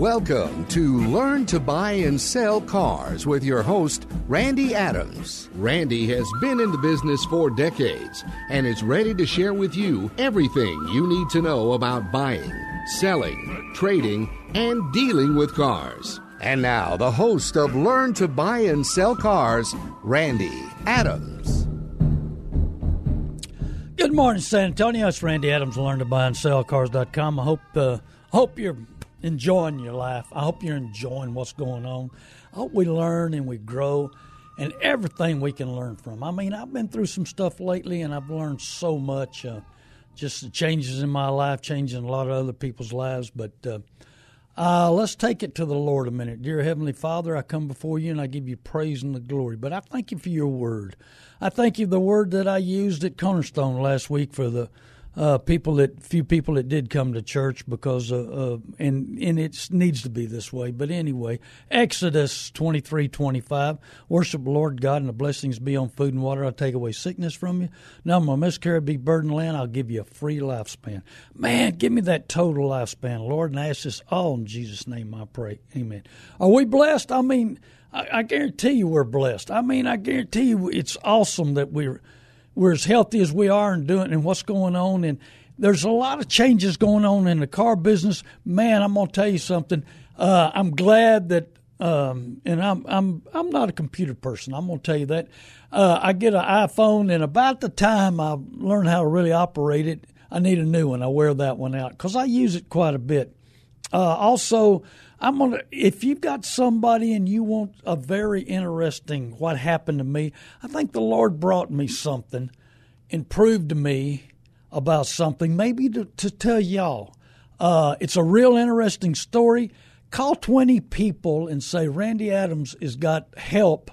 Welcome to Learn to Buy and Sell Cars with your host, Randy Adams. Randy has been in the business for decades and is ready to share with you everything you need to know about buying, selling, trading, and dealing with cars. And now, the host of Learn to Buy and Sell Cars, Randy Adams. Good morning, San Antonio. It's Randy Adams, Learn to Buy and Sell Cars.com. I hope, uh, hope you're enjoying your life. I hope you're enjoying what's going on. I hope we learn and we grow and everything we can learn from. I mean, I've been through some stuff lately and I've learned so much. Uh, just the changes in my life, changing a lot of other people's lives. But uh, uh, let's take it to the Lord a minute. Dear Heavenly Father, I come before you and I give you praise and the glory. But I thank you for your word. I thank you the word that I used at Cornerstone last week for the uh, people that few people that did come to church because uh, and and it needs to be this way. But anyway, Exodus twenty three twenty five. Worship the Lord God and the blessings be on food and water. I'll take away sickness from you. Now my miscarriage be burden land. I'll give you a free lifespan. Man, give me that total lifespan, Lord, and I ask this all in Jesus' name. I pray. Amen. Are we blessed? I mean. I, I guarantee you we're blessed. I mean, I guarantee you it's awesome that we're we're as healthy as we are and doing and what's going on and there's a lot of changes going on in the car business. Man, I'm gonna tell you something. Uh, I'm glad that, um, and I'm I'm I'm not a computer person. I'm gonna tell you that. Uh, I get an iPhone, and about the time I learn how to really operate it, I need a new one. I wear that one out because I use it quite a bit. Uh, also, I'm gonna. If you've got somebody and you want a very interesting what happened to me, I think the Lord brought me something and proved to me about something. Maybe to, to tell y'all. Uh, it's a real interesting story. Call 20 people and say Randy Adams has got help,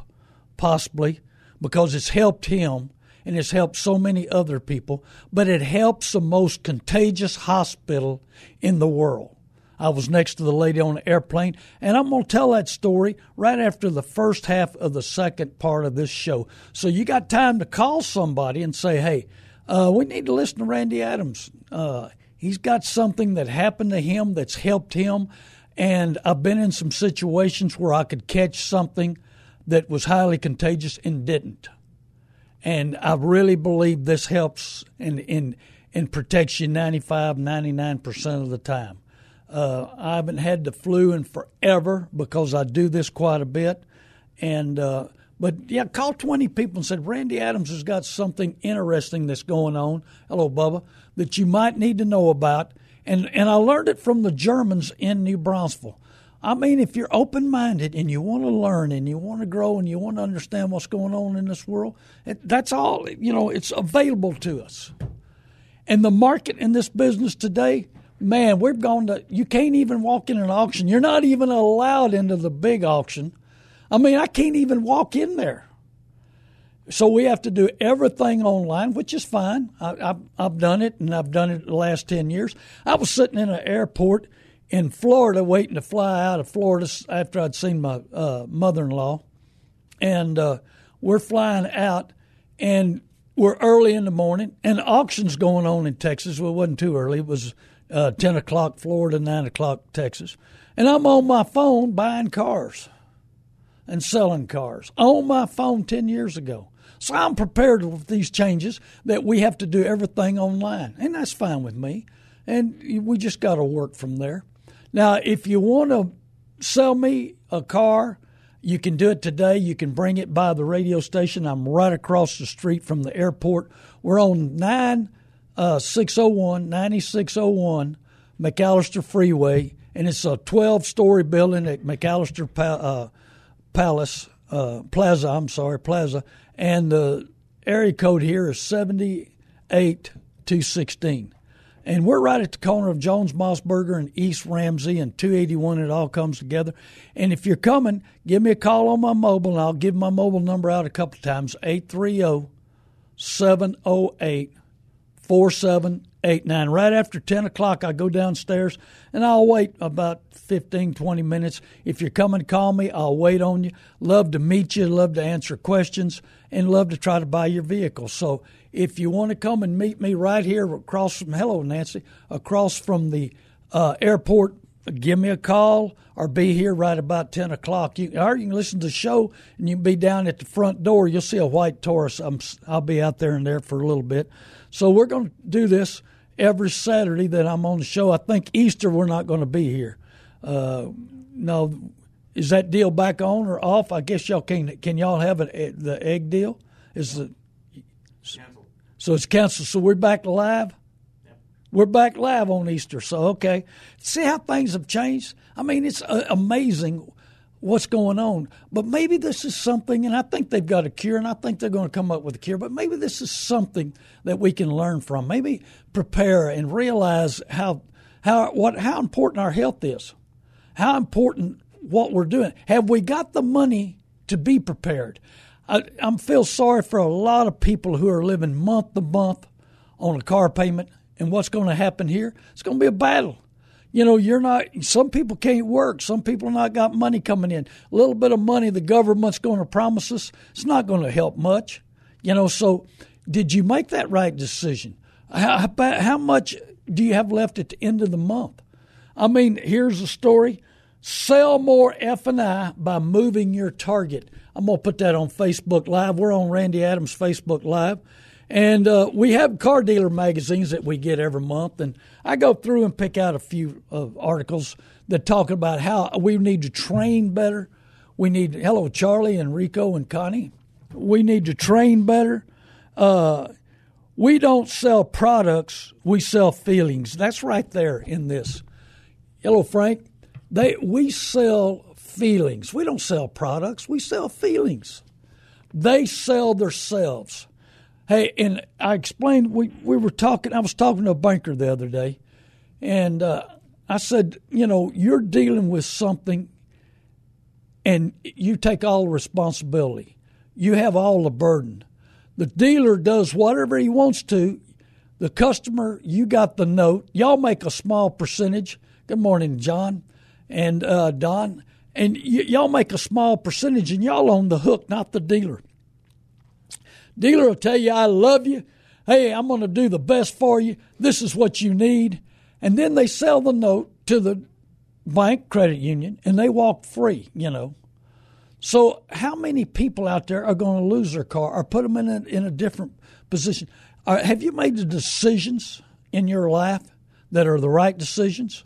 possibly because it's helped him and it's helped so many other people. But it helps the most contagious hospital in the world. I was next to the lady on the airplane, and I'm going to tell that story right after the first half of the second part of this show. So you got time to call somebody and say, hey, uh, we need to listen to Randy Adams. Uh, he's got something that happened to him that's helped him, and I've been in some situations where I could catch something that was highly contagious and didn't. And I really believe this helps and, and, and protects you 95, 99% of the time. Uh, I haven't had the flu in forever because I do this quite a bit, and uh, but yeah, call twenty people and said Randy Adams has got something interesting that's going on. Hello, Bubba, that you might need to know about, and and I learned it from the Germans in New Braunfels. I mean, if you're open minded and you want to learn and you want to grow and you want to understand what's going on in this world, it, that's all you know. It's available to us, and the market in this business today man, we've gone to, you can't even walk in an auction. You're not even allowed into the big auction. I mean, I can't even walk in there. So we have to do everything online, which is fine. I, have I've done it, and I've done it the last 10 years. I was sitting in an airport in Florida waiting to fly out of Florida after I'd seen my uh, mother in law. And uh, we're flying out, and we're early in the morning, and auction's going on in Texas. Well, it wasn't too early. It was uh, 10 o'clock Florida, 9 o'clock Texas. And I'm on my phone buying cars and selling cars on my phone 10 years ago. So I'm prepared with these changes that we have to do everything online. And that's fine with me. And we just got to work from there. Now, if you want to sell me a car, you can do it today. You can bring it by the radio station. I'm right across the street from the airport. We're on 9 uh, 601, 9601 McAllister Freeway, and it's a 12 story building at McAllister pa- uh, Palace, uh, Plaza, I'm sorry, Plaza, and the area code here is 78216. And we're right at the corner of Jones Maltsberger and East Ramsey and 281. It all comes together. And if you're coming, give me a call on my mobile, and I'll give my mobile number out a couple of times 830 708 4789. Right after 10 o'clock, I go downstairs and I'll wait about 15, 20 minutes. If you're coming call me, I'll wait on you. Love to meet you, love to answer questions, and love to try to buy your vehicle. So if you want to come and meet me right here across from, hello, Nancy, across from the uh, airport, give me a call or be here right about 10 o'clock. You, or you can listen to the show and you can be down at the front door. You'll see a white Taurus. I'm, I'll be out there and there for a little bit. So we're going to do this every Saturday that I'm on the show. I think Easter we're not going to be here. Uh, no, is that deal back on or off? I guess y'all can. Can y'all have it? The egg deal is the so it's canceled. So we're back live. We're back live on Easter. So okay, see how things have changed. I mean, it's uh, amazing what's going on. But maybe this is something, and I think they've got a cure, and I think they're going to come up with a cure. But maybe this is something that we can learn from. Maybe prepare and realize how how what how important our health is, how important what we're doing. Have we got the money to be prepared? I, I feel sorry for a lot of people who are living month to month on a car payment. And what's going to happen here? It's going to be a battle. You know, you're not. Some people can't work. Some people not got money coming in. A little bit of money the government's going to promise us. It's not going to help much. You know. So, did you make that right decision? How, how much do you have left at the end of the month? I mean, here's a story. Sell more F and I by moving your target. I'm gonna put that on Facebook Live. We're on Randy Adams Facebook Live, and uh, we have car dealer magazines that we get every month. And I go through and pick out a few uh, articles that talk about how we need to train better. We need hello Charlie and Rico and Connie. We need to train better. Uh, we don't sell products; we sell feelings. That's right there in this. Hello, Frank. They we sell feelings. We don't sell products, we sell feelings. They sell themselves. Hey, and I explained, we, we were talking, I was talking to a banker the other day, and uh, I said, you know, you're dealing with something and you take all the responsibility. You have all the burden. The dealer does whatever he wants to. The customer, you got the note. Y'all make a small percentage. Good morning, John and uh, Don and y- y'all make a small percentage, and y'all on the hook, not the dealer. Dealer will tell you, I love you. Hey, I'm going to do the best for you. This is what you need. And then they sell the note to the bank, credit union, and they walk free, you know. So, how many people out there are going to lose their car or put them in a, in a different position? Uh, have you made the decisions in your life that are the right decisions?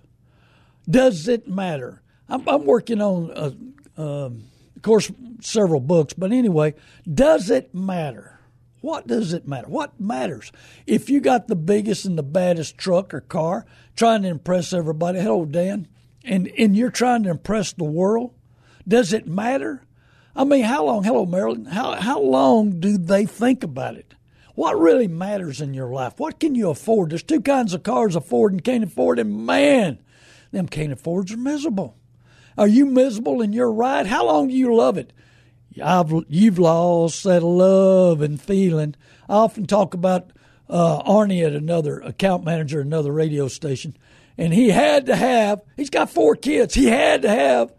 Does it matter? I'm, I'm working on, uh, um, of course, several books, but anyway, does it matter? What does it matter? What matters? If you got the biggest and the baddest truck or car trying to impress everybody, hello, Dan, and, and you're trying to impress the world, does it matter? I mean, how long, hello, Marilyn, how, how long do they think about it? What really matters in your life? What can you afford? There's two kinds of cars afford and can't afford, and man, them can't affords are miserable. Are you miserable in your ride? How long do you love it? I've, you've lost that love and feeling. I often talk about uh, Arnie at another account manager, another radio station, and he had to have. He's got four kids. He had to have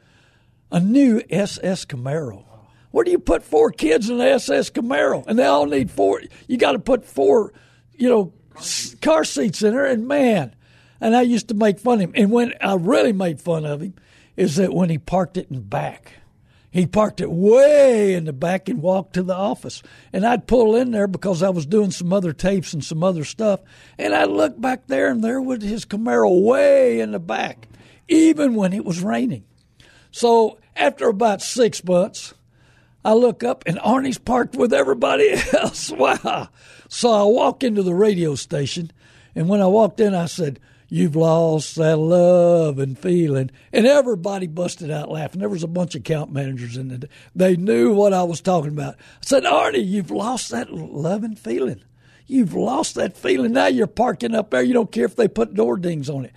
a new SS Camaro. Where do you put four kids in an SS Camaro? And they all need four. You got to put four, you know, car seats in there. And man, and I used to make fun of him. And when I really made fun of him, is that when he parked it in back, he parked it way in the back and walked to the office. And I'd pull in there because I was doing some other tapes and some other stuff. And I'd look back there, and there was his Camaro way in the back, even when it was raining. So after about six months, I look up, and Arnie's parked with everybody else. Wow. So I walk into the radio station, and when I walked in, I said, You've lost that love and feeling. And everybody busted out laughing. There was a bunch of account managers in it. They knew what I was talking about. I said, Arnie, you've lost that love and feeling. You've lost that feeling. Now you're parking up there. You don't care if they put door dings on it.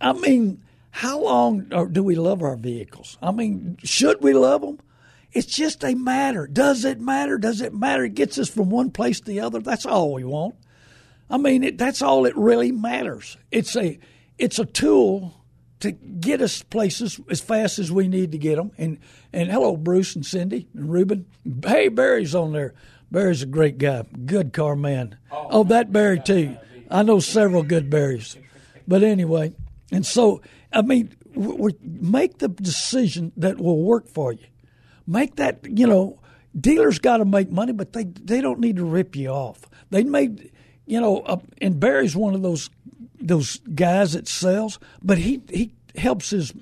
I mean, how long uh, do we love our vehicles? I mean, should we love them? It's just a matter. Does it matter? Does it matter? It gets us from one place to the other. That's all we want. I mean, it, that's all it really matters. It's a it's a tool to get us places as fast as we need to get them. And and hello, Bruce and Cindy and Ruben. Hey, Barry's on there. Barry's a great guy, good car man. Oh, oh that Barry too. I know several good Barrys. But anyway, and so I mean, we, make the decision that will work for you. Make that you know. Dealers got to make money, but they they don't need to rip you off. They made you know, uh, and Barry's one of those those guys that sells, but he he helps his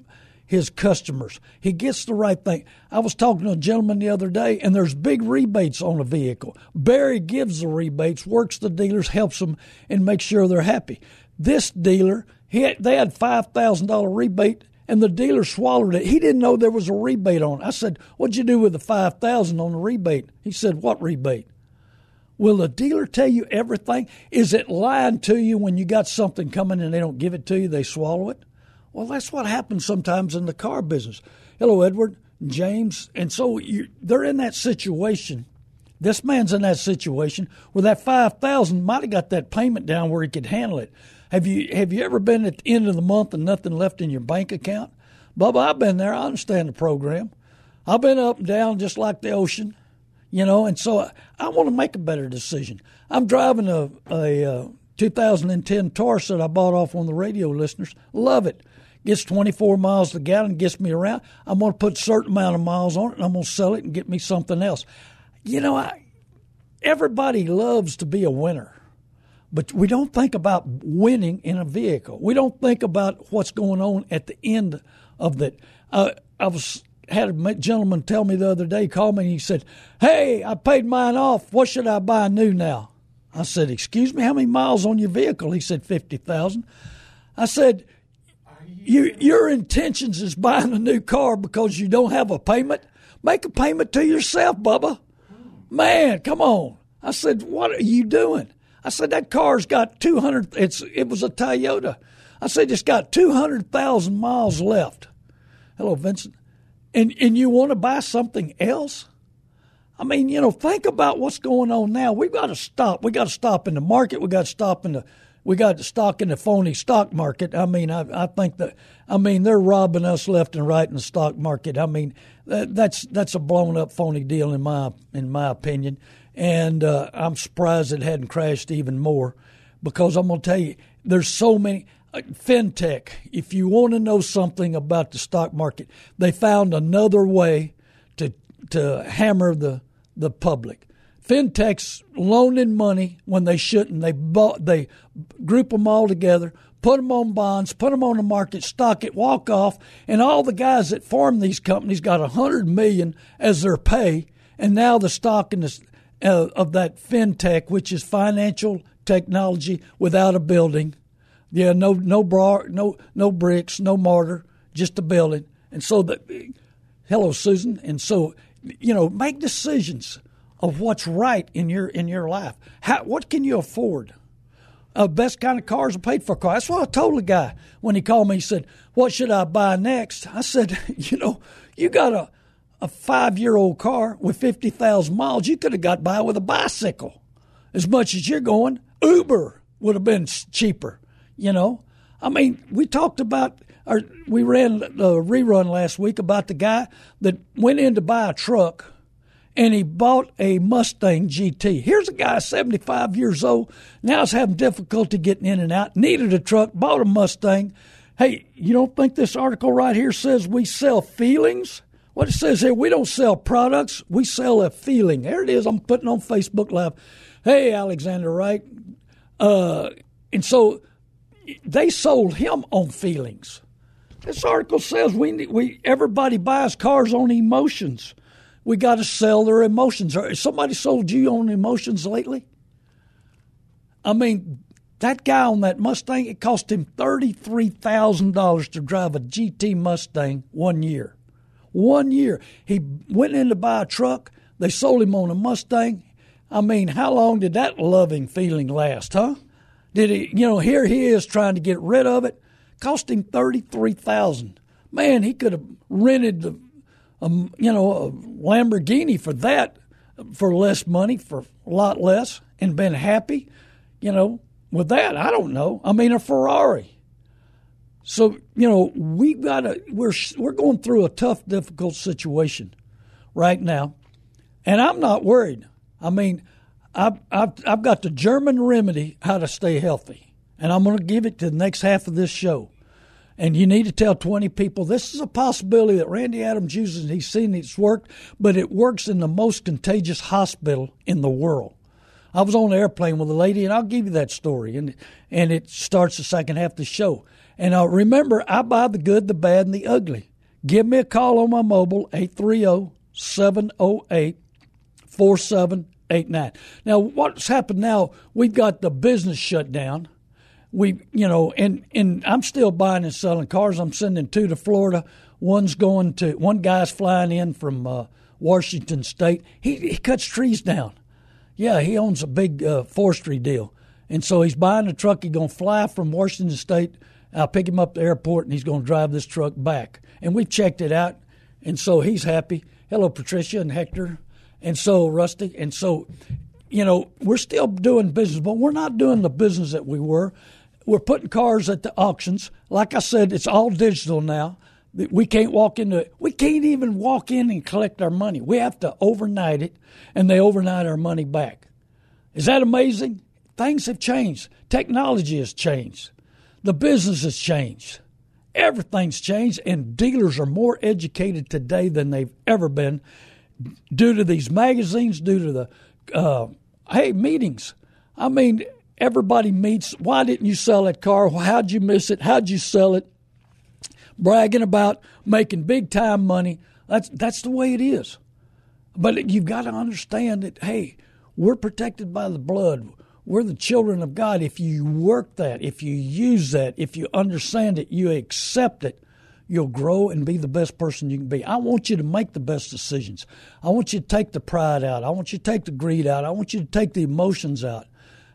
his customers. He gets the right thing. I was talking to a gentleman the other day, and there's big rebates on a vehicle. Barry gives the rebates, works the dealers, helps them, and makes sure they're happy. This dealer, he had, they had five thousand dollar rebate, and the dealer swallowed it. He didn't know there was a rebate on it. I said, "What'd you do with the five thousand on the rebate?" He said, "What rebate?" Will the dealer tell you everything? Is it lying to you when you got something coming and they don't give it to you, they swallow it? Well, that's what happens sometimes in the car business. Hello, Edward, James. And so you, they're in that situation. This man's in that situation where that 5000 might have got that payment down where he could handle it. Have you have you ever been at the end of the month and nothing left in your bank account? Bubba, I've been there. I understand the program. I've been up and down just like the ocean you know, and so I, I want to make a better decision. I'm driving a, a, a uh, 2010 Taurus that I bought off one of the radio listeners. Love it. Gets 24 miles to gallon, gets me around. I'm going to put a certain amount of miles on it, and I'm going to sell it and get me something else. You know, I, everybody loves to be a winner, but we don't think about winning in a vehicle. We don't think about what's going on at the end of that. Uh, I was had a gentleman tell me the other day, called me, and he said, Hey, I paid mine off. What should I buy new now? I said, Excuse me, how many miles on your vehicle? He said, 50,000. I said, you, Your intentions is buying a new car because you don't have a payment? Make a payment to yourself, Bubba. Man, come on. I said, What are you doing? I said, That car's got 200, it's, it was a Toyota. I said, It's got 200,000 miles left. Hello, Vincent and and you want to buy something else? I mean, you know, think about what's going on now. We've got to stop. We got to stop in the market. We got to stop in the we got to stock in the phony stock market. I mean, I, I think that I mean they're robbing us left and right in the stock market. I mean, that, that's that's a blown up phony deal in my in my opinion, and uh, I'm surprised it hadn't crashed even more, because I'm going to tell you, there's so many. Uh, fintech, if you want to know something about the stock market, they found another way to to hammer the the public. Fintechs loaning money when they shouldn't. They bought, they group them all together, put them on bonds, put them on the market, stock it, walk off, and all the guys that formed these companies got a hundred million as their pay, and now the stock in the, uh, of that fintech, which is financial technology without a building yeah, no, no bra, no, no bricks, no mortar, just a building. And so hello, Susan. And so, you know, make decisions of what's right in your in your life. How, what can you afford? Uh, best kind of cars are paid for car. That's what I told the guy when he called me. He said, "What should I buy next?" I said, "You know, you got a a five year old car with fifty thousand miles. You could have got by with a bicycle. As much as you're going, Uber would have been cheaper." You know, I mean, we talked about, or we ran a rerun last week about the guy that went in to buy a truck and he bought a Mustang GT. Here's a guy, 75 years old, now is having difficulty getting in and out, needed a truck, bought a Mustang. Hey, you don't think this article right here says we sell feelings? What it says here, we don't sell products, we sell a feeling. There it is. I'm putting on Facebook Live. Hey, Alexander Wright. Uh, and so they sold him on feelings. This article says we we everybody buys cars on emotions. We got to sell their emotions. Somebody sold you on emotions lately? I mean, that guy on that Mustang, it cost him thirty-three thousand dollars to drive a GT Mustang one year. One year, he went in to buy a truck. They sold him on a Mustang. I mean, how long did that loving feeling last, huh? Did he, you know, here he is trying to get rid of it. Cost him thirty three thousand. Man, he could have rented the, um, you know, a Lamborghini for that, for less money, for a lot less, and been happy, you know, with that. I don't know. I mean, a Ferrari. So you know, we got to we're we're going through a tough, difficult situation right now, and I'm not worried. I mean, I've I've, I've got the German remedy how to stay healthy, and I'm going to give it to the next half of this show. And you need to tell 20 people this is a possibility that Randy Adams uses. And he's seen it's worked, but it works in the most contagious hospital in the world. I was on an airplane with a lady, and I'll give you that story, and and it starts the second half of the show. And uh, remember, I buy the good, the bad, and the ugly. Give me a call on my mobile, 830 708 4789. Now, what's happened now, we've got the business shut down. We, you know, and, and I'm still buying and selling cars. I'm sending two to Florida. One's going to, one guy's flying in from uh, Washington State. He, he cuts trees down. Yeah, he owns a big uh, forestry deal. And so he's buying a truck. He's to fly from Washington State I'll pick him up at the airport, and he's to drive this truck back. And we checked it out, and so he's happy. Hello, Patricia and Hector, and so Rusty, and so you know we're still doing business, but we're not doing the business that we were. We're putting cars at the auctions. Like I said, it's all digital now. We can't walk into it. we can't even walk in and collect our money. We have to overnight it, and they overnight our money back. Is that amazing? Things have changed. Technology has changed. The business has changed. Everything's changed, and dealers are more educated today than they've ever been due to these magazines, due to the, uh, hey, meetings. I mean, everybody meets. Why didn't you sell that car? How'd you miss it? How'd you sell it? Bragging about making big time money. That's, that's the way it is. But you've got to understand that, hey, we're protected by the blood. We're the children of God. If you work that, if you use that, if you understand it, you accept it, you'll grow and be the best person you can be. I want you to make the best decisions. I want you to take the pride out. I want you to take the greed out. I want you to take the emotions out.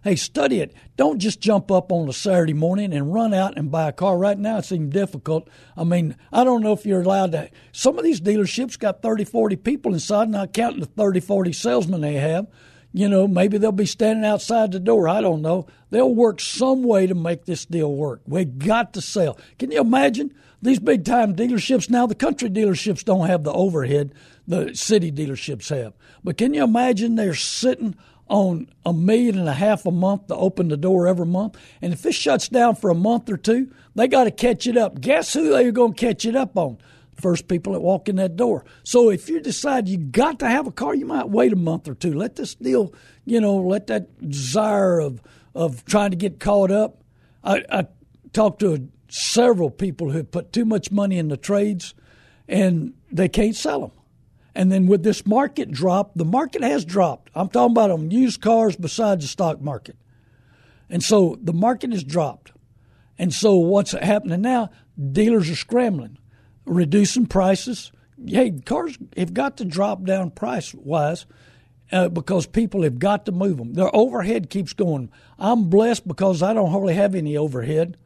Hey, study it. Don't just jump up on a Saturday morning and run out and buy a car. Right now, it seems difficult. I mean, I don't know if you're allowed to. Some of these dealerships got 30, 40 people inside, not counting the 30, 40 salesmen they have. You know, maybe they'll be standing outside the door. I don't know. They'll work some way to make this deal work. We got to sell. Can you imagine these big time dealerships now? The country dealerships don't have the overhead the city dealerships have. But can you imagine they're sitting on a million and a half a month to open the door every month? And if this shuts down for a month or two, they got to catch it up. Guess who they're going to catch it up on? first people that walk in that door. So if you decide you got to have a car, you might wait a month or two. Let this deal, you know, let that desire of of trying to get caught up. I, I talked to several people who have put too much money in the trades, and they can't sell them. And then with this market drop, the market has dropped. I'm talking about on used cars besides the stock market. And so the market has dropped. And so what's happening now? Dealers are scrambling reducing prices. Hey, cars have got to drop down price wise uh, because people have got to move them. Their overhead keeps going. I'm blessed because I don't hardly have any overhead.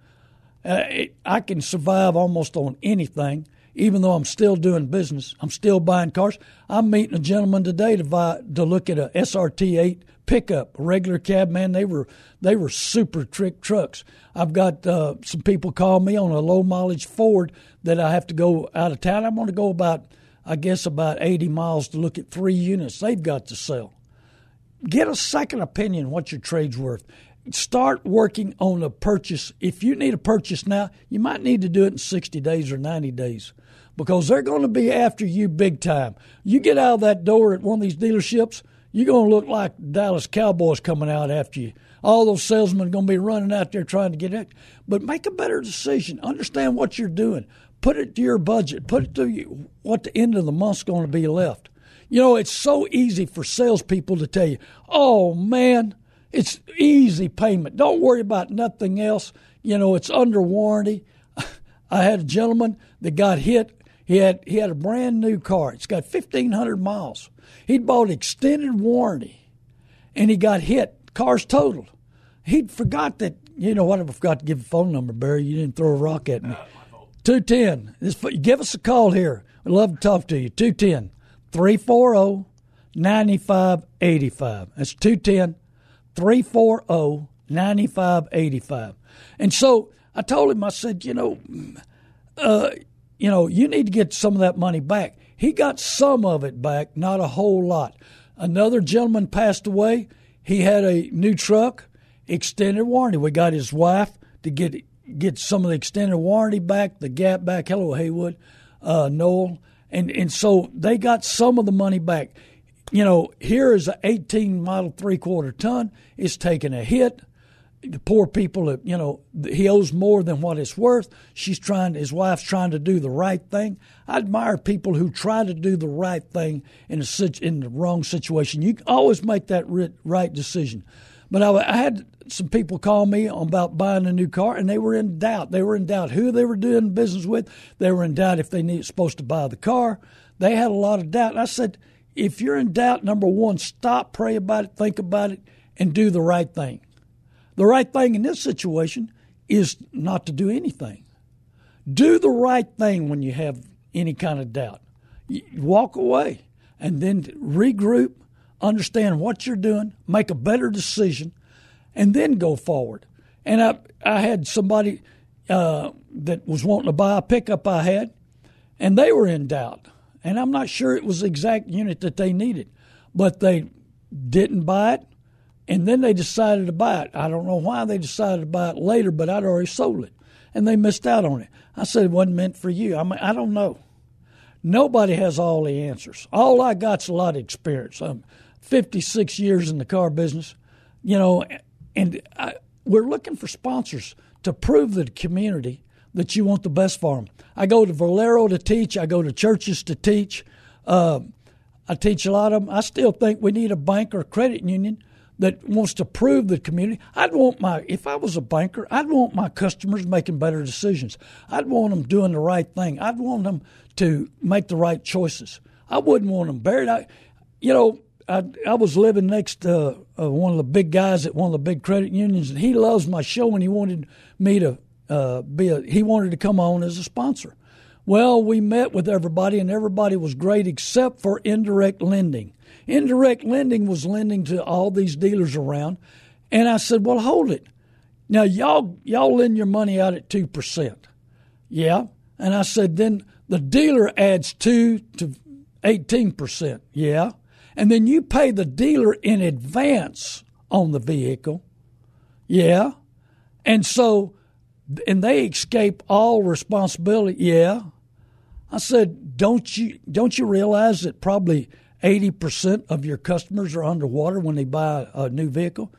I can survive almost on anything, even though I'm still doing business. I'm still buying cars. I'm meeting a gentleman today to buy to look at a SRT 8 pickup, a regular cab man. They were they were super trick trucks. I've got uh, some people call me on a low mileage Ford that I have to go out of town. I'm going to go about I guess about 80 miles to look at three units they've got to sell. Get a second opinion what your trade's worth. Start working on a purchase. If you need a purchase now, you might need to do it in 60 days or 90 days because they're going to be after you big time. You get out of that door at one of these dealerships, you're going to look like Dallas Cowboys coming out after you. All those salesmen are going to be running out there trying to get it. But make a better decision. Understand what you're doing. Put it to your budget. Put it to you, what the end of the month's going to be left. You know, it's so easy for salespeople to tell you, oh, man, it's easy payment. Don't worry about nothing else. You know, it's under warranty. I had a gentleman that got hit. He had he had a brand new car. It's got fifteen hundred miles. He'd bought extended warranty, and he got hit. Car's totaled. He'd forgot that. You know what? I forgot to give the phone number, Barry. You didn't throw a rock at me. Two ten. Give us a call here. We'd love to talk to you. 210 340 9585. That's 210 340 9585. And so I told him, I said, you know, uh, you know, you need to get some of that money back. He got some of it back, not a whole lot. Another gentleman passed away. He had a new truck, extended warranty. We got his wife to get get some of the extended warranty back, the gap back. Hello, Haywood, uh, Noel, and and so they got some of the money back. You know, here is an 18 model three quarter ton. It's taking a hit the poor people, you know, he owes more than what it's worth. She's trying, his wife's trying to do the right thing. I admire people who try to do the right thing in a in the wrong situation. You always make that right decision. But I, I had some people call me about buying a new car, and they were in doubt. They were in doubt who they were doing business with. They were in doubt if they need supposed to buy the car. They had a lot of doubt. And I said, if you're in doubt, number one, stop, pray about it, think about it, and do the right thing. The right thing in this situation is not to do anything. Do the right thing when you have any kind of doubt. Walk away and then regroup, understand what you're doing, make a better decision, and then go forward. And I, I had somebody uh, that was wanting to buy a pickup I had, and they were in doubt. And I'm not sure it was the exact unit that they needed, but they didn't buy it and then they decided to buy it. I don't know why they decided to buy it later, but I'd already sold it. And they missed out on it. I said it wasn't meant for you. I mean, I don't know. Nobody has all the answers. All I got's a lot of experience. I'm 56 years in the car business, you know, and I, we're looking for sponsors to prove to the community that you want the best for them. I go to Valero to teach. I go to churches to teach. Uh, I teach a lot of them. I still think we need a bank or credit union that wants to prove the community. I'd want my, if I was a banker, I'd want my customers making better decisions. I'd want them doing the right thing. I'd want them to make the right choices. I wouldn't want them buried. I, you know, I, I was living next to uh, one of the big guys at one of the big credit unions, and he loves my show, and he wanted me to uh, be a, he wanted to come on as a sponsor. Well, we met with everybody, and everybody was great except for indirect lending. Indirect lending was lending to all these dealers around. And I said, well, hold it. Now, y'all, y'all lend your money out at 2%. Yeah. And I said, then the dealer adds 2 to 18%. Yeah. And then you pay the dealer in advance on the vehicle. Yeah. And so, and they escape all responsibility. Yeah. I said, don't you, don't you realize that probably 80% of your customers are underwater when they buy a new vehicle?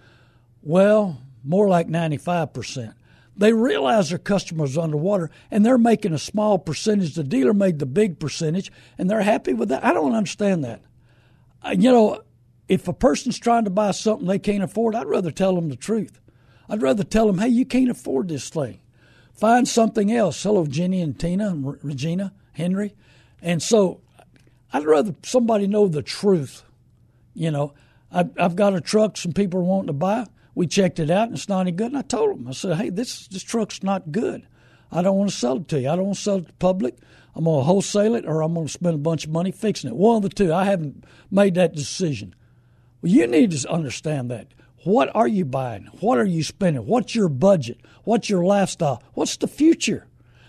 Well, more like 95%. They realize their customers are underwater and they're making a small percentage. The dealer made the big percentage and they're happy with that. I don't understand that. Uh, you know, if a person's trying to buy something they can't afford, I'd rather tell them the truth. I'd rather tell them, hey, you can't afford this thing. Find something else. Hello, Jenny and Tina and Regina, Henry. And so I'd rather somebody know the truth. You know, I, I've got a truck some people are wanting to buy. We checked it out and it's not any good. And I told them, I said, hey, this this truck's not good. I don't want to sell it to you. I don't want to sell it to the public. I'm going to wholesale it or I'm going to spend a bunch of money fixing it. One of the two. I haven't made that decision. Well, you need to understand that. What are you buying? What are you spending? What's your budget? What's your lifestyle? What's the future?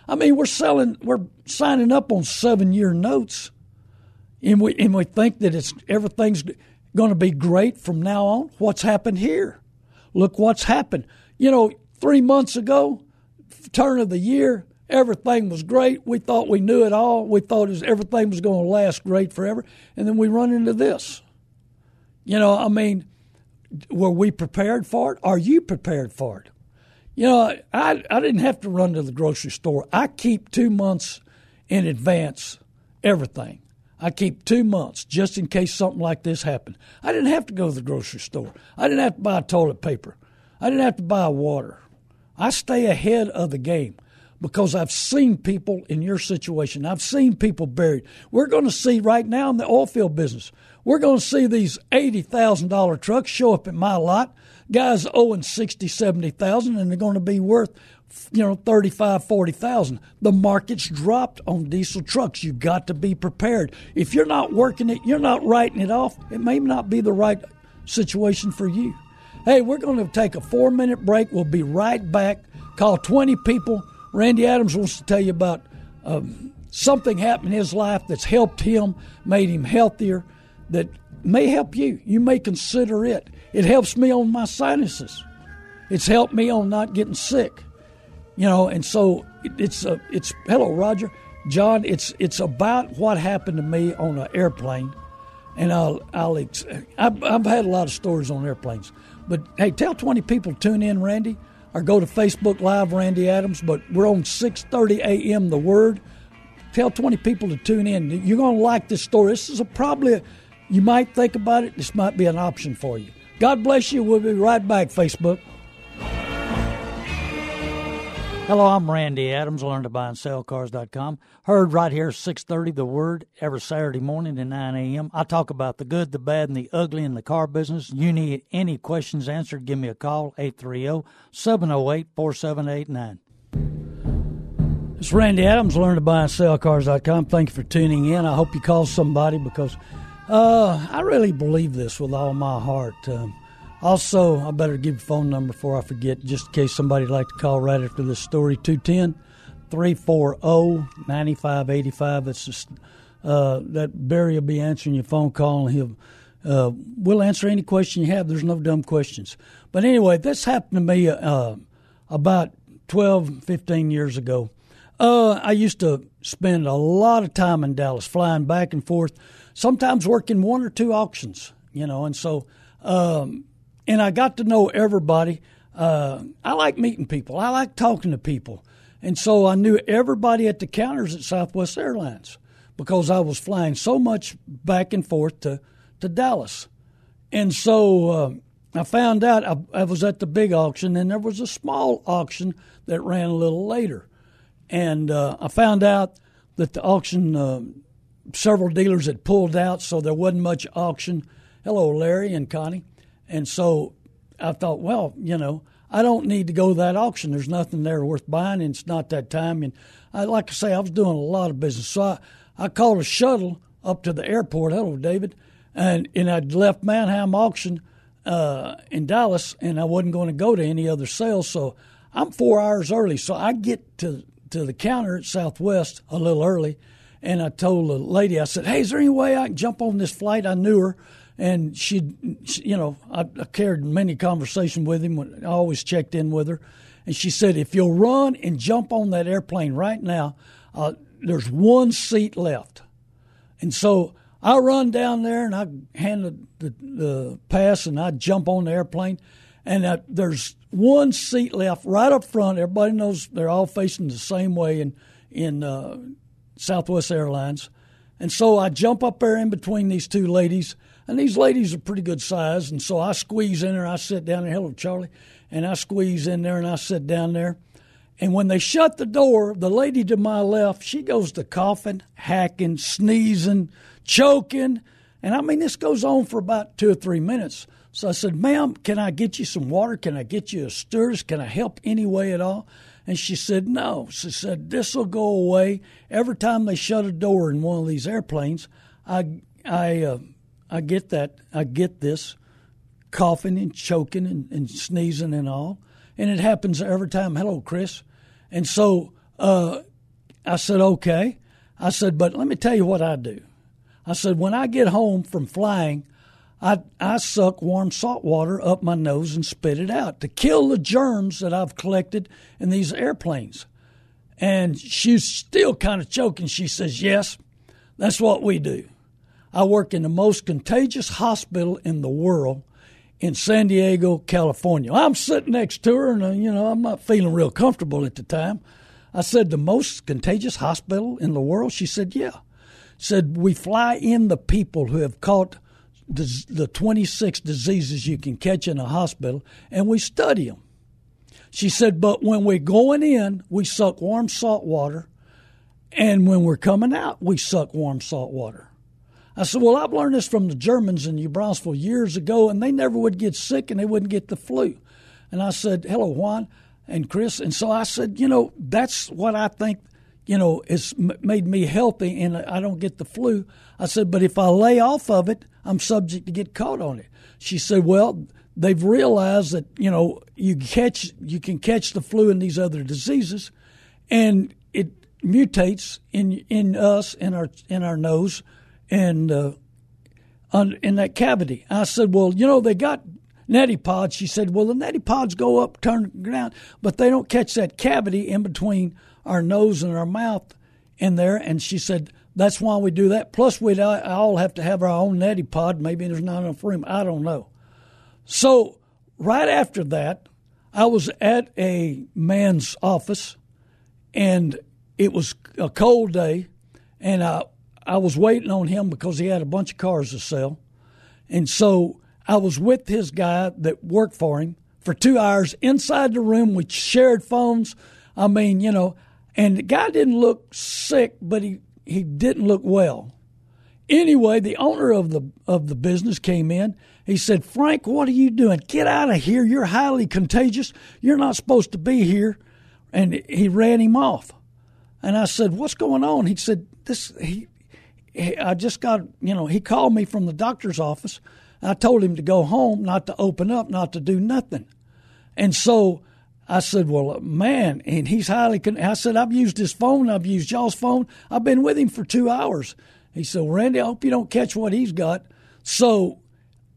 I mean, we're selling, we're signing up on seven year notes and we and we think that it's everything's going to be great from now on. What's happened here? Look what's happened. You know, three months ago, turn of the year, everything was great. We thought we knew it all. We thought was, everything was going to last great forever, and then we run into this. You know, I mean, were we prepared for it? Are you prepared for it? You know, I I didn't have to run to the grocery store. I keep two months in advance everything. I keep two months just in case something like this happened. I didn't have to go to the grocery store. I didn't have to buy toilet paper. I didn't have to buy water. I stay ahead of the game because I've seen people in your situation. I've seen people buried. We're going to see right now in the oil field business. We're going to see these $80,000 trucks show up at my lot. Guys owing 60, 70,000 and they're going to be worth you know 35 40,000 the market's dropped on diesel trucks. You've got to be prepared. If you're not working it you're not writing it off it may not be the right situation for you. Hey we're going to take a 4 minute break. We'll be right back. Call 20 people. Randy adams wants to tell you about um, something happened in his life that's helped him made him healthier that may help you you may consider it it helps me on my sinuses it's helped me on not getting sick you know, and so it's a, it's hello Roger, John. It's it's about what happened to me on an airplane, and I'll I'll I've, I've had a lot of stories on airplanes, but hey, tell twenty people to tune in, Randy, or go to Facebook Live, Randy Adams. But we're on six thirty a.m. The Word. Tell twenty people to tune in. You're to like this story. This is a, probably a, you might think about it. This might be an option for you. God bless you. We'll be right back. Facebook. Hello, I'm Randy Adams. Learn to buy and sell cars.com. Heard right here 6:30 the word every Saturday morning at 9 a.m. I talk about the good, the bad, and the ugly in the car business. You need any questions answered, give me a call 830-708-4789. It's Randy Adams. Learn to buy and sell cars.com. Thank you for tuning in. I hope you call somebody because uh, I really believe this with all my heart. Um, also, I better give a phone number before I forget, just in case somebody'd like to call right after this story 210 340 9585. It's just, uh, that Barry will be answering your phone call and he'll. Uh, we'll answer any question you have. There's no dumb questions. But anyway, this happened to me uh, about 12, 15 years ago. Uh, I used to spend a lot of time in Dallas, flying back and forth, sometimes working one or two auctions, you know, and so um, and I got to know everybody. Uh, I like meeting people. I like talking to people, and so I knew everybody at the counters at Southwest Airlines because I was flying so much back and forth to to Dallas, and so uh, I found out I, I was at the big auction, and there was a small auction that ran a little later, and uh, I found out that the auction uh, several dealers had pulled out, so there wasn't much auction. Hello, Larry and Connie. And so I thought, well, you know, I don't need to go to that auction. There's nothing there worth buying, and it's not that time. And I like to say, I was doing a lot of business, so I, I called a shuttle up to the airport. Hello, David, and and I'd left Manheim auction uh, in Dallas, and I wasn't going to go to any other sales. So I'm four hours early, so I get to to the counter at Southwest a little early, and I told the lady, I said, "Hey, is there any way I can jump on this flight?" I knew her and she, you know, I, I carried many conversations with him. I always checked in with her, and she said, "If you'll run and jump on that airplane right now, uh, there's one seat left." And so I run down there and I hand the, the, the pass and I jump on the airplane, and there's one seat left right up front. Everybody knows they're all facing the same way in in uh, Southwest Airlines, and so I jump up there in between these two ladies and these ladies are pretty good size. And so I squeeze in there. I sit down there. Hello, Charlie. And I squeeze in there and I sit down there. And when they shut the door, the lady to my left, she goes to coughing, hacking, sneezing, choking. And I mean, this goes on for about two or three minutes. So I said, Ma'am, can I get you some water? Can I get you a stirrers? Can I help any way at all? And she said, No. She said, This will go away. Every time they shut a door in one of these airplanes, I, I, uh, I get that. I get this coughing and choking and, and sneezing and all. And it happens every time. Hello, Chris. And so uh, I said, okay. I said, but let me tell you what I do. I said, when I get home from flying, I, I suck warm salt water up my nose and spit it out to kill the germs that I've collected in these airplanes. And she's still kind of choking. She says, Yes, that's what we do. I work in the most contagious hospital in the world in San Diego, California. I'm sitting next to her, and uh, you know I'm not feeling real comfortable at the time. I said, "The most contagious hospital in the world?" She said, "Yeah." Said we fly in the people who have caught the 26 diseases you can catch in a hospital, and we study them. She said, "But when we're going in, we suck warm salt water, and when we're coming out, we suck warm salt water." I said, Well, I've learned this from the Germans in New Braunfels years ago, and they never would get sick and they wouldn't get the flu. And I said, Hello, Juan and Chris. And so I said, You know, that's what I think, you know, it's made me healthy and I don't get the flu. I said, But if I lay off of it, I'm subject to get caught on it. She said, Well, they've realized that, you know, you catch you can catch the flu and these other diseases and it mutates in in us in our in our nose and uh, on, in that cavity. I said, well, you know, they got neti pods. She said, well, the neti pods go up, turn around, but they don't catch that cavity in between our nose and our mouth in there. And she said, that's why we do that. Plus, we'd all have to have our own neti pod. Maybe there's not enough room. I don't know. So, right after that, I was at a man's office, and it was a cold day, and I I was waiting on him because he had a bunch of cars to sell. And so I was with his guy that worked for him for two hours inside the room. We shared phones. I mean, you know, and the guy didn't look sick, but he, he didn't look well. Anyway, the owner of the of the business came in. He said, "Frank, what are you doing? Get out of here! You're highly contagious. You're not supposed to be here." And he ran him off. And I said, "What's going on?" He said, "This he I just got, you know, he called me from the doctor's office. I told him to go home, not to open up, not to do nothing. And so I said, well, man, and he's highly, con-. I said, I've used his phone. I've used y'all's phone. I've been with him for two hours. He said, Randy, I hope you don't catch what he's got. So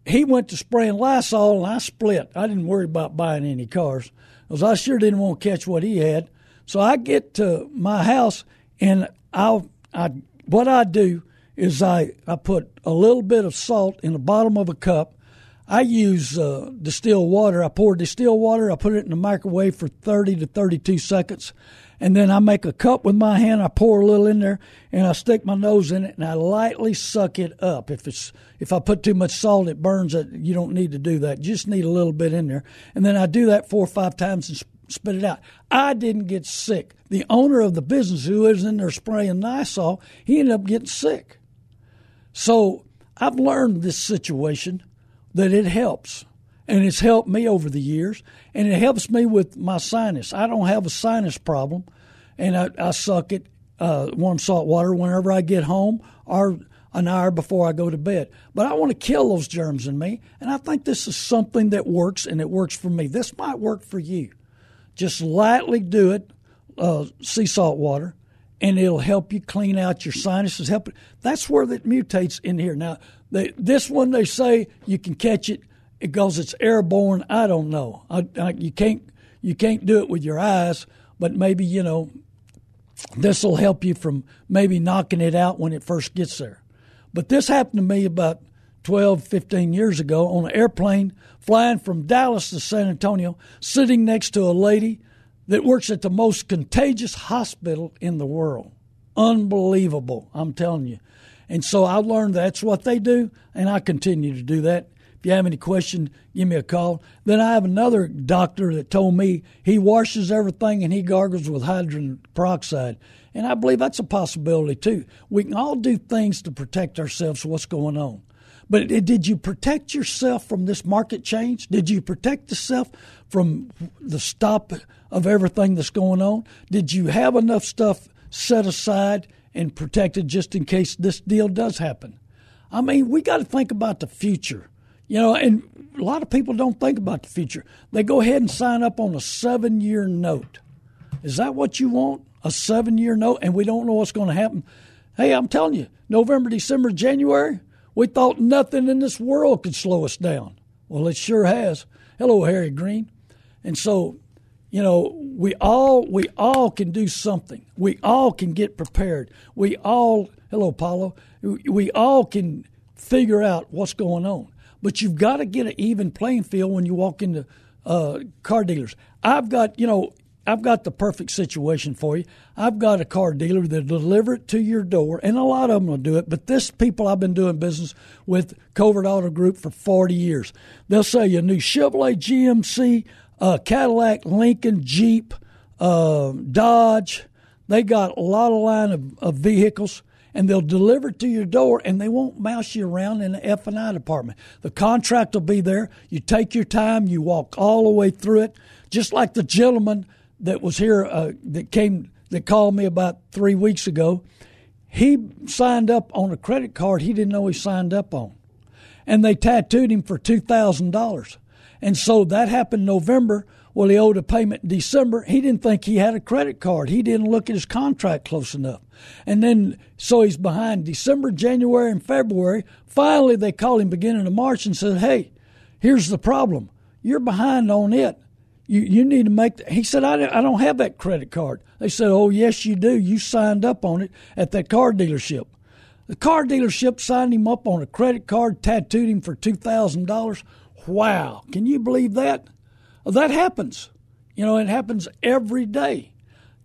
he went to spraying Lysol, and I split. I didn't worry about buying any cars because I sure didn't want to catch what he had. So I get to my house, and I'll, I, what I do is I, I put a little bit of salt in the bottom of a cup. I use uh, distilled water. I pour distilled water. I put it in the microwave for 30 to 32 seconds. And then I make a cup with my hand. I pour a little in there and I stick my nose in it and I lightly suck it up. If it's if I put too much salt, it burns it. You don't need to do that. Just need a little bit in there. And then I do that four or five times and spit it out. I didn't get sick. The owner of the business who was in there spraying Lysol, he ended up getting sick. So I've learned this situation that it helps. And it's helped me over the years. And it helps me with my sinus. I don't have a sinus problem. And I, I suck it uh, warm salt water whenever I get home or an hour before I go to bed. But I want to kill those germs in me. And I think this is something that works and it works for me. This might work for you. Just lightly do it, uh, sea salt water, and it'll help you clean out your sinuses. Help That's where it mutates in here. Now, they, this one they say you can catch it because it's airborne. I don't know. I, I, you can't you can't do it with your eyes, but maybe you know this will help you from maybe knocking it out when it first gets there. But this happened to me about 12, 15 years ago on an airplane flying from Dallas to San Antonio, sitting next to a lady that works at the most contagious hospital in the world. Unbelievable, I'm telling you. And so I learned that's what they do, and I continue to do that. If you have any questions, give me a call. Then I have another doctor that told me he washes everything and he gargles with hydrogen peroxide. And I believe that's a possibility too. We can all do things to protect ourselves what's going on. But did you protect yourself from this market change? Did you protect yourself from the stop of everything that's going on? Did you have enough stuff set aside and protected just in case this deal does happen? I mean, we got to think about the future. You know, and a lot of people don't think about the future. They go ahead and sign up on a seven year note. Is that what you want? A seven year note, and we don't know what's going to happen. Hey, I'm telling you, November, December, January, we thought nothing in this world could slow us down. Well, it sure has. Hello, Harry Green. And so, you know, we all we all can do something. We all can get prepared. We all hello, Paulo. We all can figure out what's going on. But you've got to get an even playing field when you walk into uh, car dealers. I've got, you know, I've got the perfect situation for you. I've got a car dealer that deliver it to your door, and a lot of them will do it. But this people I've been doing business with Covert Auto Group for 40 years. They'll sell you a new Chevrolet, GMC, uh, Cadillac, Lincoln, Jeep, uh, Dodge. They got a lot of line of, of vehicles, and they'll deliver it to your door and they won't mouse you around in the F&I department. The contract will be there. You take your time, you walk all the way through it, just like the gentleman that was here uh, that came that called me about 3 weeks ago. He signed up on a credit card he didn't know he signed up on. And they tattooed him for $2,000. And so that happened November. Well, he owed a payment in December. He didn't think he had a credit card. He didn't look at his contract close enough. And then, so he's behind December, January, and February. Finally, they called him beginning of March and said, Hey, here's the problem. You're behind on it. You, you need to make. The, he said, I, I don't have that credit card. They said, Oh, yes, you do. You signed up on it at that car dealership. The car dealership signed him up on a credit card, tattooed him for $2,000. Wow. Can you believe that? That happens. You know, it happens every day.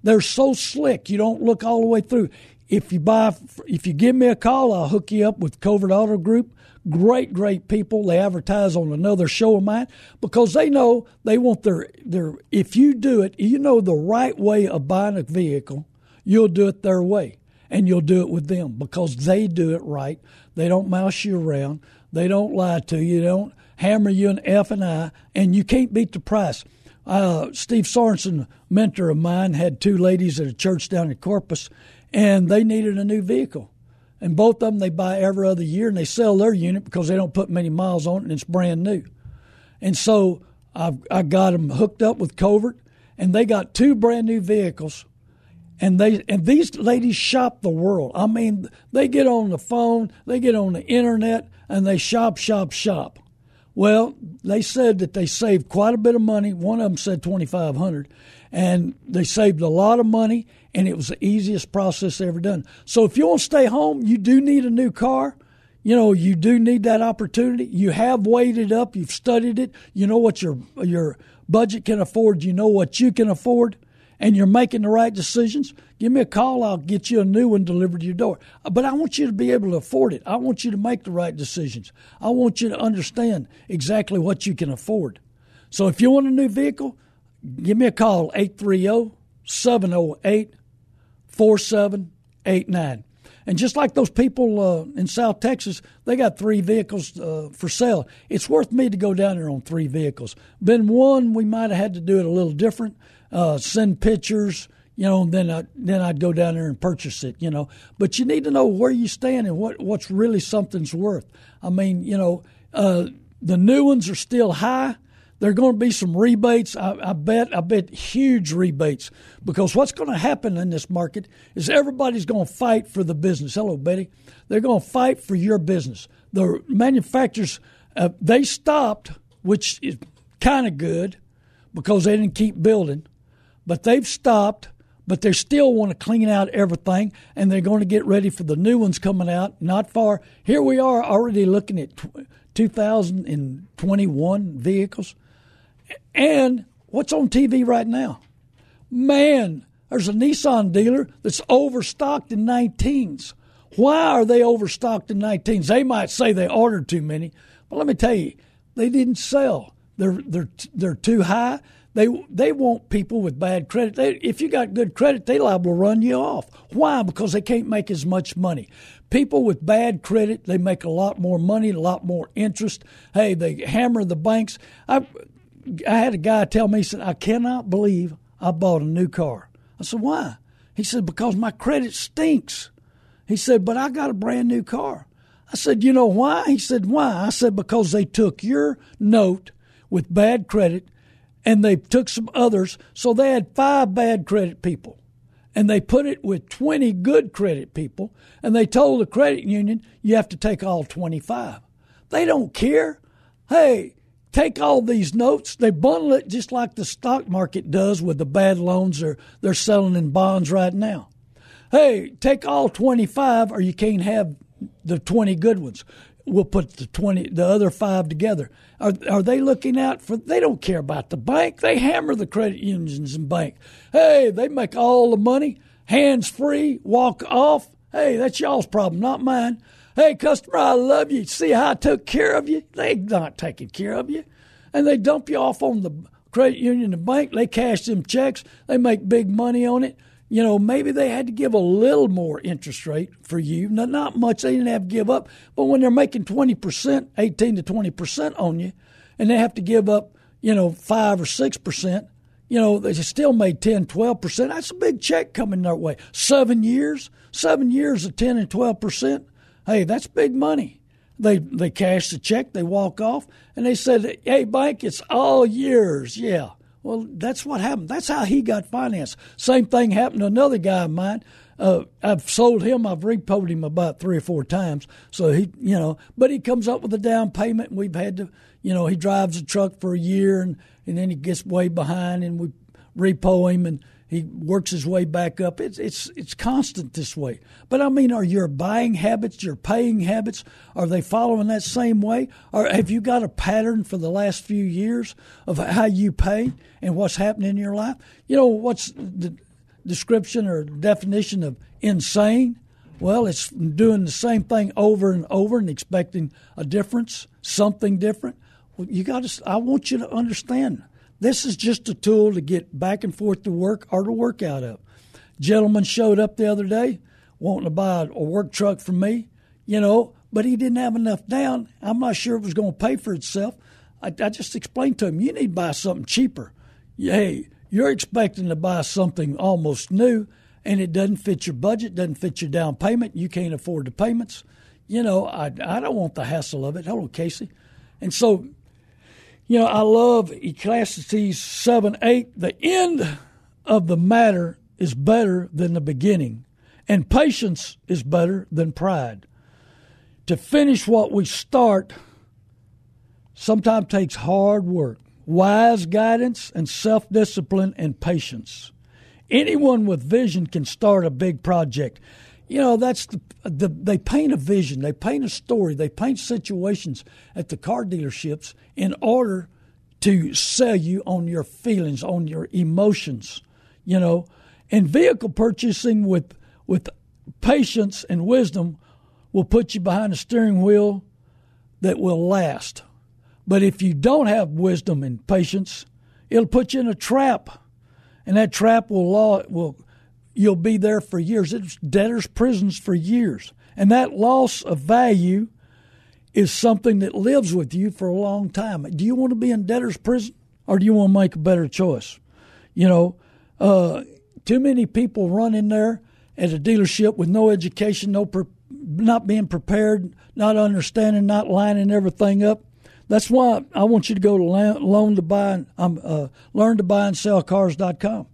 They're so slick, you don't look all the way through. If you buy, if you give me a call, I'll hook you up with Covert Auto Group. Great, great people. They advertise on another show of mine because they know they want their their. If you do it, you know the right way of buying a vehicle. You'll do it their way, and you'll do it with them because they do it right. They don't mouse you around. They don't lie to you. They don't hammer you an F and I, and you can't beat the price. Uh, Steve Sorensen, mentor of mine, had two ladies at a church down in Corpus, and they needed a new vehicle. And both of them they buy every other year, and they sell their unit because they don't put many miles on it, and it's brand new. And so I've, I got them hooked up with Covert, and they got two brand new vehicles. And they and these ladies shop the world. I mean, they get on the phone, they get on the internet, and they shop, shop, shop. Well, they said that they saved quite a bit of money. One of them said twenty five hundred, and they saved a lot of money, and it was the easiest process ever done. So if you want to stay home, you do need a new car. You know, you do need that opportunity. You have weighed it up. You've studied it. You know what your your budget can afford. You know what you can afford and you're making the right decisions, give me a call. I'll get you a new one delivered to your door. But I want you to be able to afford it. I want you to make the right decisions. I want you to understand exactly what you can afford. So if you want a new vehicle, give me a call 830 708 4789. And just like those people uh, in South Texas, they got three vehicles uh, for sale. It's worth me to go down there on three vehicles. Been one, we might have had to do it a little different uh, send pictures, you know, then I then I'd go down there and purchase it, you know. But you need to know where you stand and what what's really something's worth. I mean, you know, uh, the new ones are still high. There are going to be some rebates. I, I bet. I bet huge rebates because what's going to happen in this market is everybody's going to fight for the business. Hello, Betty. They're going to fight for your business. The manufacturers uh, they stopped, which is kind of good because they didn't keep building but they've stopped. But they still want to clean out everything, and they're going to get ready for the new ones coming out not far. Here we are already looking at 2021 vehicles. And what's on TV right now? Man, there's a Nissan dealer that's overstocked in 19s. Why are they overstocked in 19s? They might say they ordered too many, but let me tell you, they didn't sell. They're they're they're too high. They they want people with bad credit. They, if you got good credit, they liable to run you off. Why? Because they can't make as much money. People with bad credit, they make a lot more money, a lot more interest. Hey, they hammer the banks. I I had a guy tell me, he said, I cannot believe I bought a new car. I said, why? He said, because my credit stinks. He said, but I got a brand new car. I said, you know why? He said, why? I said, because they took your note with bad credit and they took some others. So they had five bad credit people. And they put it with 20 good credit people. And they told the credit union, you have to take all 25. They don't care. Hey, take all these notes. They bundle it just like the stock market does with the bad loans they're, they're selling in bonds right now. Hey, take all 25 or you can't have the 20 good ones we'll put the 20 the other five together. Are, are they looking out for they don't care about the bank. They hammer the credit unions and bank. Hey they make all the money hands free walk off. Hey that's y'all's problem not mine. Hey customer i love you. See how i took care of you? They not taking care of you. And they dump you off on the credit union and bank. They cash them checks. They make big money on it you know, maybe they had to give a little more interest rate for you. Not, not much. They didn't have to give up. But when they're making 20%, 18 to 20% on you, and they have to give up, you know, 5 or 6%, you know, they still made 10, 12%. That's a big check coming their way. Seven years, seven years of 10 and 12%. Hey, that's big money. They they cash the check, they walk off, and they said, "Hey, bank, it's all yours." Yeah. Well, that's what happened. That's how he got financed. Same thing happened to another guy of mine. Uh, I've sold him. I've repoed him about three or four times. So he, you know, but he comes up with a down payment, and we've had to, you know, he drives a truck for a year, and and then he gets way behind, and we repo him, and he works his way back up. It's it's it's constant this way. But I mean, are your buying habits, your paying habits, are they following that same way? Or have you got a pattern for the last few years of how you pay and what's happening in your life? You know, what's the description or definition of insane? Well, it's doing the same thing over and over and expecting a difference, something different. Well, you got to. I want you to understand this is just a tool to get back and forth to work or to work out of. Gentleman showed up the other day wanting to buy a work truck from me, you know, but he didn't have enough down. I'm not sure it was going to pay for itself. I, I just explained to him, you need to buy something cheaper. Hey, you're expecting to buy something almost new and it doesn't fit your budget, doesn't fit your down payment, you can't afford the payments. You know, I, I don't want the hassle of it. Hello, Casey. And so you know, I love Ecclesiastes 7 8. The end of the matter is better than the beginning, and patience is better than pride. To finish what we start sometimes takes hard work, wise guidance, and self discipline and patience. Anyone with vision can start a big project. You know, that's the, the, they paint a vision, they paint a story, they paint situations at the car dealerships in order to sell you on your feelings, on your emotions, you know. And vehicle purchasing with with patience and wisdom will put you behind a steering wheel that will last. But if you don't have wisdom and patience, it'll put you in a trap. And that trap will law will you'll be there for years. It's debtors' prisons for years. And that loss of value is something that lives with you for a long time. Do you want to be in debtor's prison or do you want to make a better choice? You know, uh, too many people run in there at a dealership with no education, no pre- not being prepared, not understanding, not lining everything up. That's why I want you to go to loan to buy, um, uh, learn to buy and sell cars.com.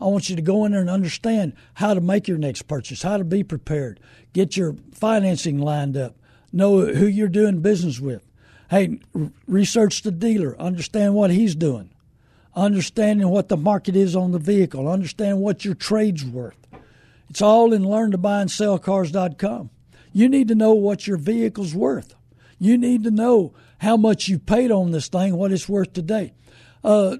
I want you to go in there and understand how to make your next purchase, how to be prepared, get your financing lined up, know who you're doing business with. Hey, research the dealer, understand what he's doing, understanding what the market is on the vehicle, understand what your trade's worth. It's all in learn to buy and sell cars.com. You need to know what your vehicle's worth. You need to know how much you paid on this thing, what it's worth today. Uh,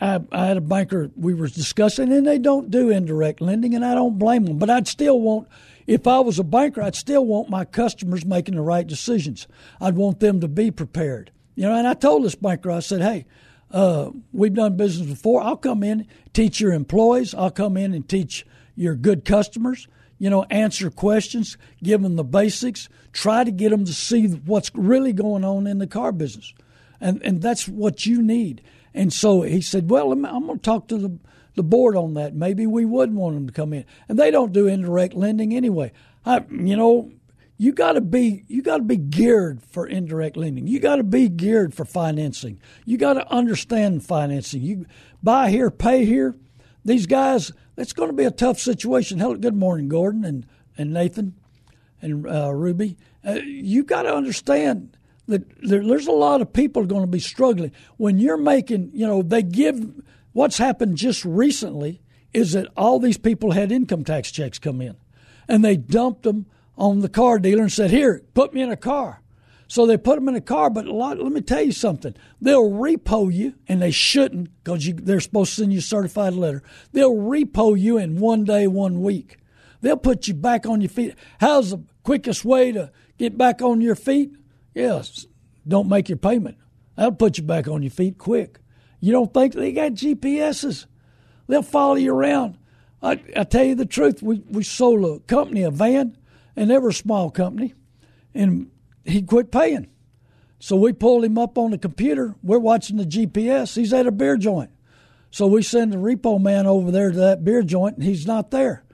I, I, had a banker we were discussing, and they don't do indirect lending, and I don't blame them. But I'd still want, if I was a banker, I'd still want my customers making the right decisions. I'd want them to be prepared. You know, and I told this banker, I said, hey, uh, we've done business before. I'll come in, teach your employees. I'll come in and teach your good customers. You know, answer questions, give them the basics, try to get them to see what's really going on in the car business, and and that's what you need. And so he said, Well, I'm going to talk to the, the board on that. Maybe we would want them to come in. And they don't do indirect lending anyway. I, you know, you got to be you got to be geared for indirect lending. You got to be geared for financing. You got to understand financing. You buy here, pay here. These guys, it's going to be a tough situation. Hello, good morning, Gordon and and Nathan and uh, Ruby. Uh, you got to understand that there's a lot of people going to be struggling when you're making. You know, they give what's happened just recently is that all these people had income tax checks come in, and they dumped them on the car dealer and said, "Here, put me in a car." So they put them in a car, but a lot. Let me tell you something. They'll repo you, and they shouldn't, because they're supposed to send you a certified letter. They'll repo you in one day, one week. They'll put you back on your feet. How's the quickest way to get back on your feet? Yes, don't make your payment. That'll put you back on your feet quick. You don't think they got GPSs? They'll follow you around. I, I tell you the truth, we, we sold a company a van, and they were a small company, and he quit paying. So we pulled him up on the computer. We're watching the GPS. He's at a beer joint. So we send the repo man over there to that beer joint, and he's not there.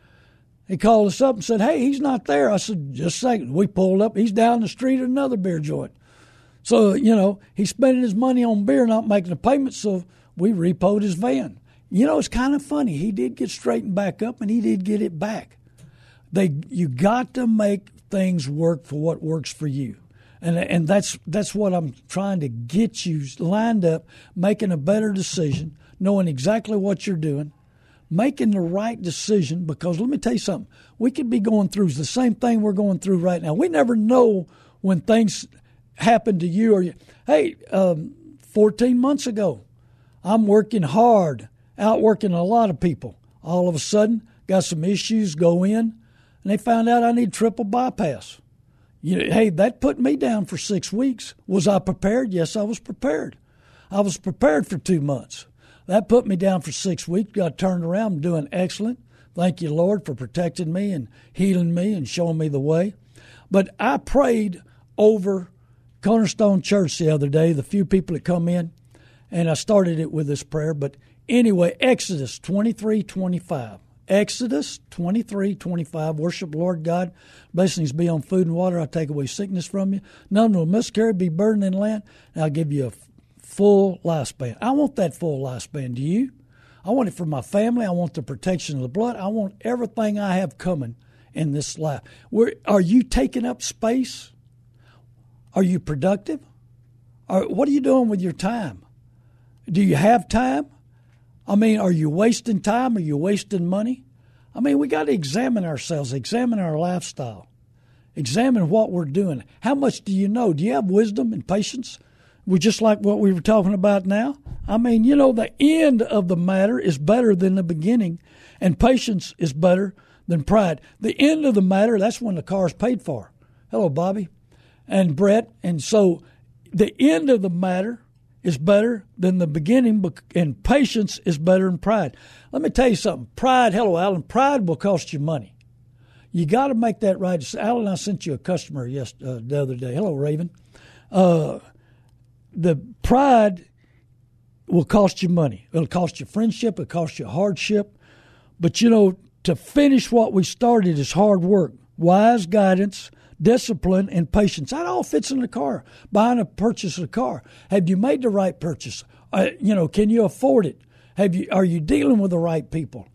He called us up and said, Hey, he's not there. I said, Just a second. We pulled up. He's down the street at another beer joint. So, you know, he's spending his money on beer, not making a payment. So we repoed his van. You know, it's kind of funny. He did get straightened back up and he did get it back. They, you got to make things work for what works for you. And, and that's that's what I'm trying to get you lined up, making a better decision, knowing exactly what you're doing, making the right decision. Because let me tell you something, we could be going through the same thing we're going through right now. We never know when things happen to you or you. Hey, um, 14 months ago, I'm working hard, outworking a lot of people. All of a sudden, got some issues, go in, and they found out I need triple bypass. You know, hey, that put me down for six weeks. Was I prepared? Yes, I was prepared. I was prepared for two months. That put me down for six weeks. Got turned around. Doing excellent. Thank you, Lord, for protecting me and healing me and showing me the way. But I prayed over Cornerstone Church the other day, the few people that come in, and I started it with this prayer. But anyway, Exodus 23 25. Exodus 23 25. Worship Lord God. Blessings be on food and water. I'll take away sickness from you. None will miscarry, be burdened in land, and I'll give you a full lifespan. I want that full lifespan. Do you? I want it for my family. I want the protection of the blood. I want everything I have coming in this life. Where, are you taking up space? Are you productive? What are you doing with your time? Do you have time? I mean, are you wasting time? Are you wasting money? I mean, we got to examine ourselves, examine our lifestyle, examine what we're doing. How much do you know? Do you have wisdom and patience? We just like what we were talking about now. I mean, you know, the end of the matter is better than the beginning, and patience is better than pride. The end of the matter, that's when the car is paid for. Hello, Bobby and Brett. And so the end of the matter is better than the beginning, and patience is better than pride. Let me tell you something. Pride, hello, Alan, pride will cost you money. You got to make that right. Alan, I sent you a customer yes, uh, the other day. Hello, Raven. Uh, the pride will cost you money. It'll cost you friendship. It'll cost you hardship. But, you know, to finish what we started is hard work, wise guidance, discipline, and patience. That all fits in the car. Buying a purchase of a car. Have you made the right purchase? Uh, you know, can you afford it? Have you? Are you dealing with the right people?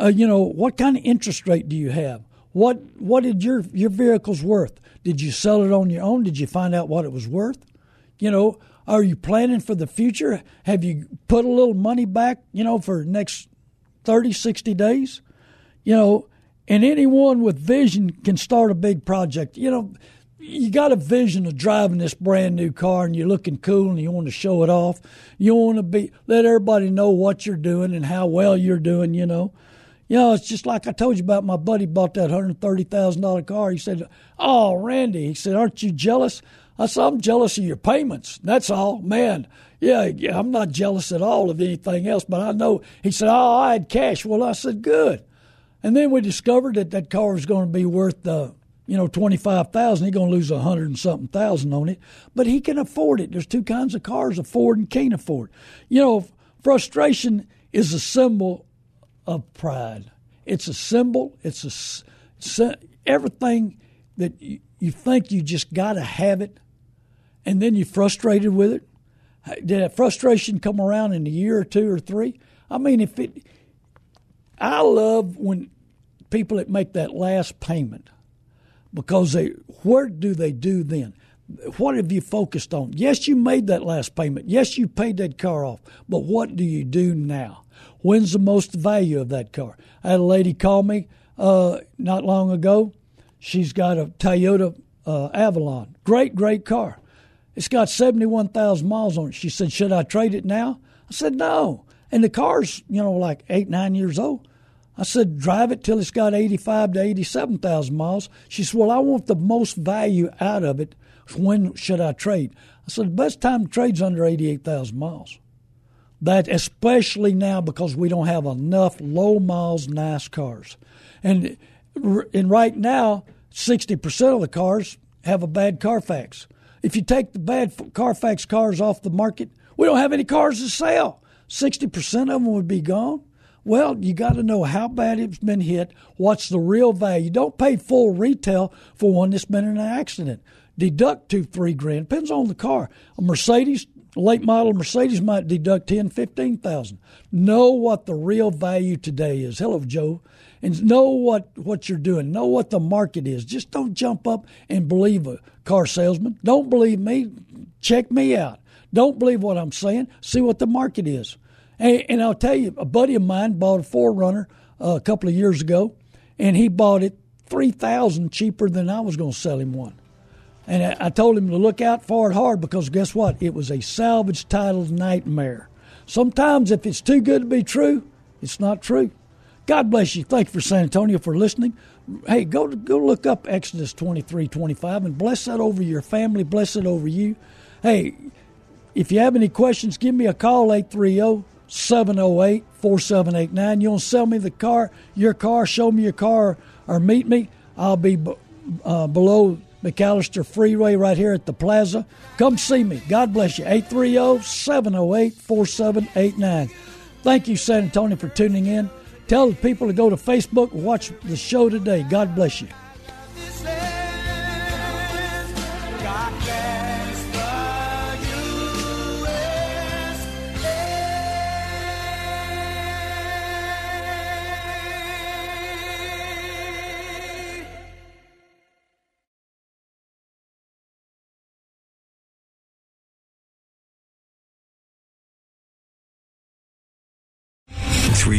Uh, you know, what kind of interest rate do you have? What What did your your vehicle's worth? Did you sell it on your own? Did you find out what it was worth? You know, are you planning for the future? Have you put a little money back? You know, for next 30, 60 days? You know, and anyone with vision can start a big project. You know, you got a vision of driving this brand new car and you're looking cool and you want to show it off. You want to be let everybody know what you're doing and how well you're doing, you know. You know, it's just like I told you about my buddy bought that hundred thirty thousand dollar car. He said, Oh, Randy, he said, Aren't you jealous? I said, I'm jealous of your payments. That's all. Man, yeah, yeah, I'm not jealous at all of anything else, but I know he said, Oh, I had cash. Well, I said, Good. And then we discovered that that car was going to be worth, uh, you know, twenty five thousand. He's going to lose a hundred and something thousand on it, but he can afford it. There's two kinds of cars: afford and can't afford. You know, frustration is a symbol of pride. It's a symbol. It's a everything that you think you just got to have it, and then you're frustrated with it. Did that frustration come around in a year or two or three? I mean, if it, I love when people that make that last payment because they where do they do then? What have you focused on? Yes, you made that last payment. Yes, you paid that car off. But what do you do now? When's the most value of that car? I had a lady call me uh, not long ago. She's got a Toyota uh, Avalon. Great, great car. It's got 71,000 miles on it. She said, Should I trade it now? I said, No. And the car's, you know, like eight, nine years old. I said, drive it till it's got 85 to 87,000 miles. She said, well, I want the most value out of it. When should I trade? I said, the best time to trade's under 88,000 miles. That especially now because we don't have enough low miles nice cars, and and right now sixty percent of the cars have a bad Carfax. If you take the bad Carfax cars off the market, we don't have any cars to sell. Sixty percent of them would be gone. Well, you got to know how bad it's been hit. What's the real value? Don't pay full retail for one that's been in an accident. Deduct two, three grand. Depends on the car. A Mercedes, late model Mercedes might deduct ten, fifteen thousand. Know what the real value today is. Hello, Joe. And know what, what you're doing. Know what the market is. Just don't jump up and believe a car salesman. Don't believe me. Check me out. Don't believe what I'm saying. See what the market is. And, and I'll tell you, a buddy of mine bought a 4Runner uh, a couple of years ago, and he bought it three thousand cheaper than I was going to sell him one. And I, I told him to look out for it hard because guess what? It was a salvage title nightmare. Sometimes, if it's too good to be true, it's not true. God bless you. Thank you for San Antonio for listening. Hey, go go look up Exodus 23, 25 and bless that over your family, bless it over you. Hey, if you have any questions, give me a call 830 708 4789. You want to sell me the car, your car, show me your car, or meet me? I'll be uh, below McAllister Freeway right here at the plaza. Come see me. God bless you. 830 708 4789. Thank you, San Antonio, for tuning in. Tell the people to go to Facebook and watch the show today. God bless you.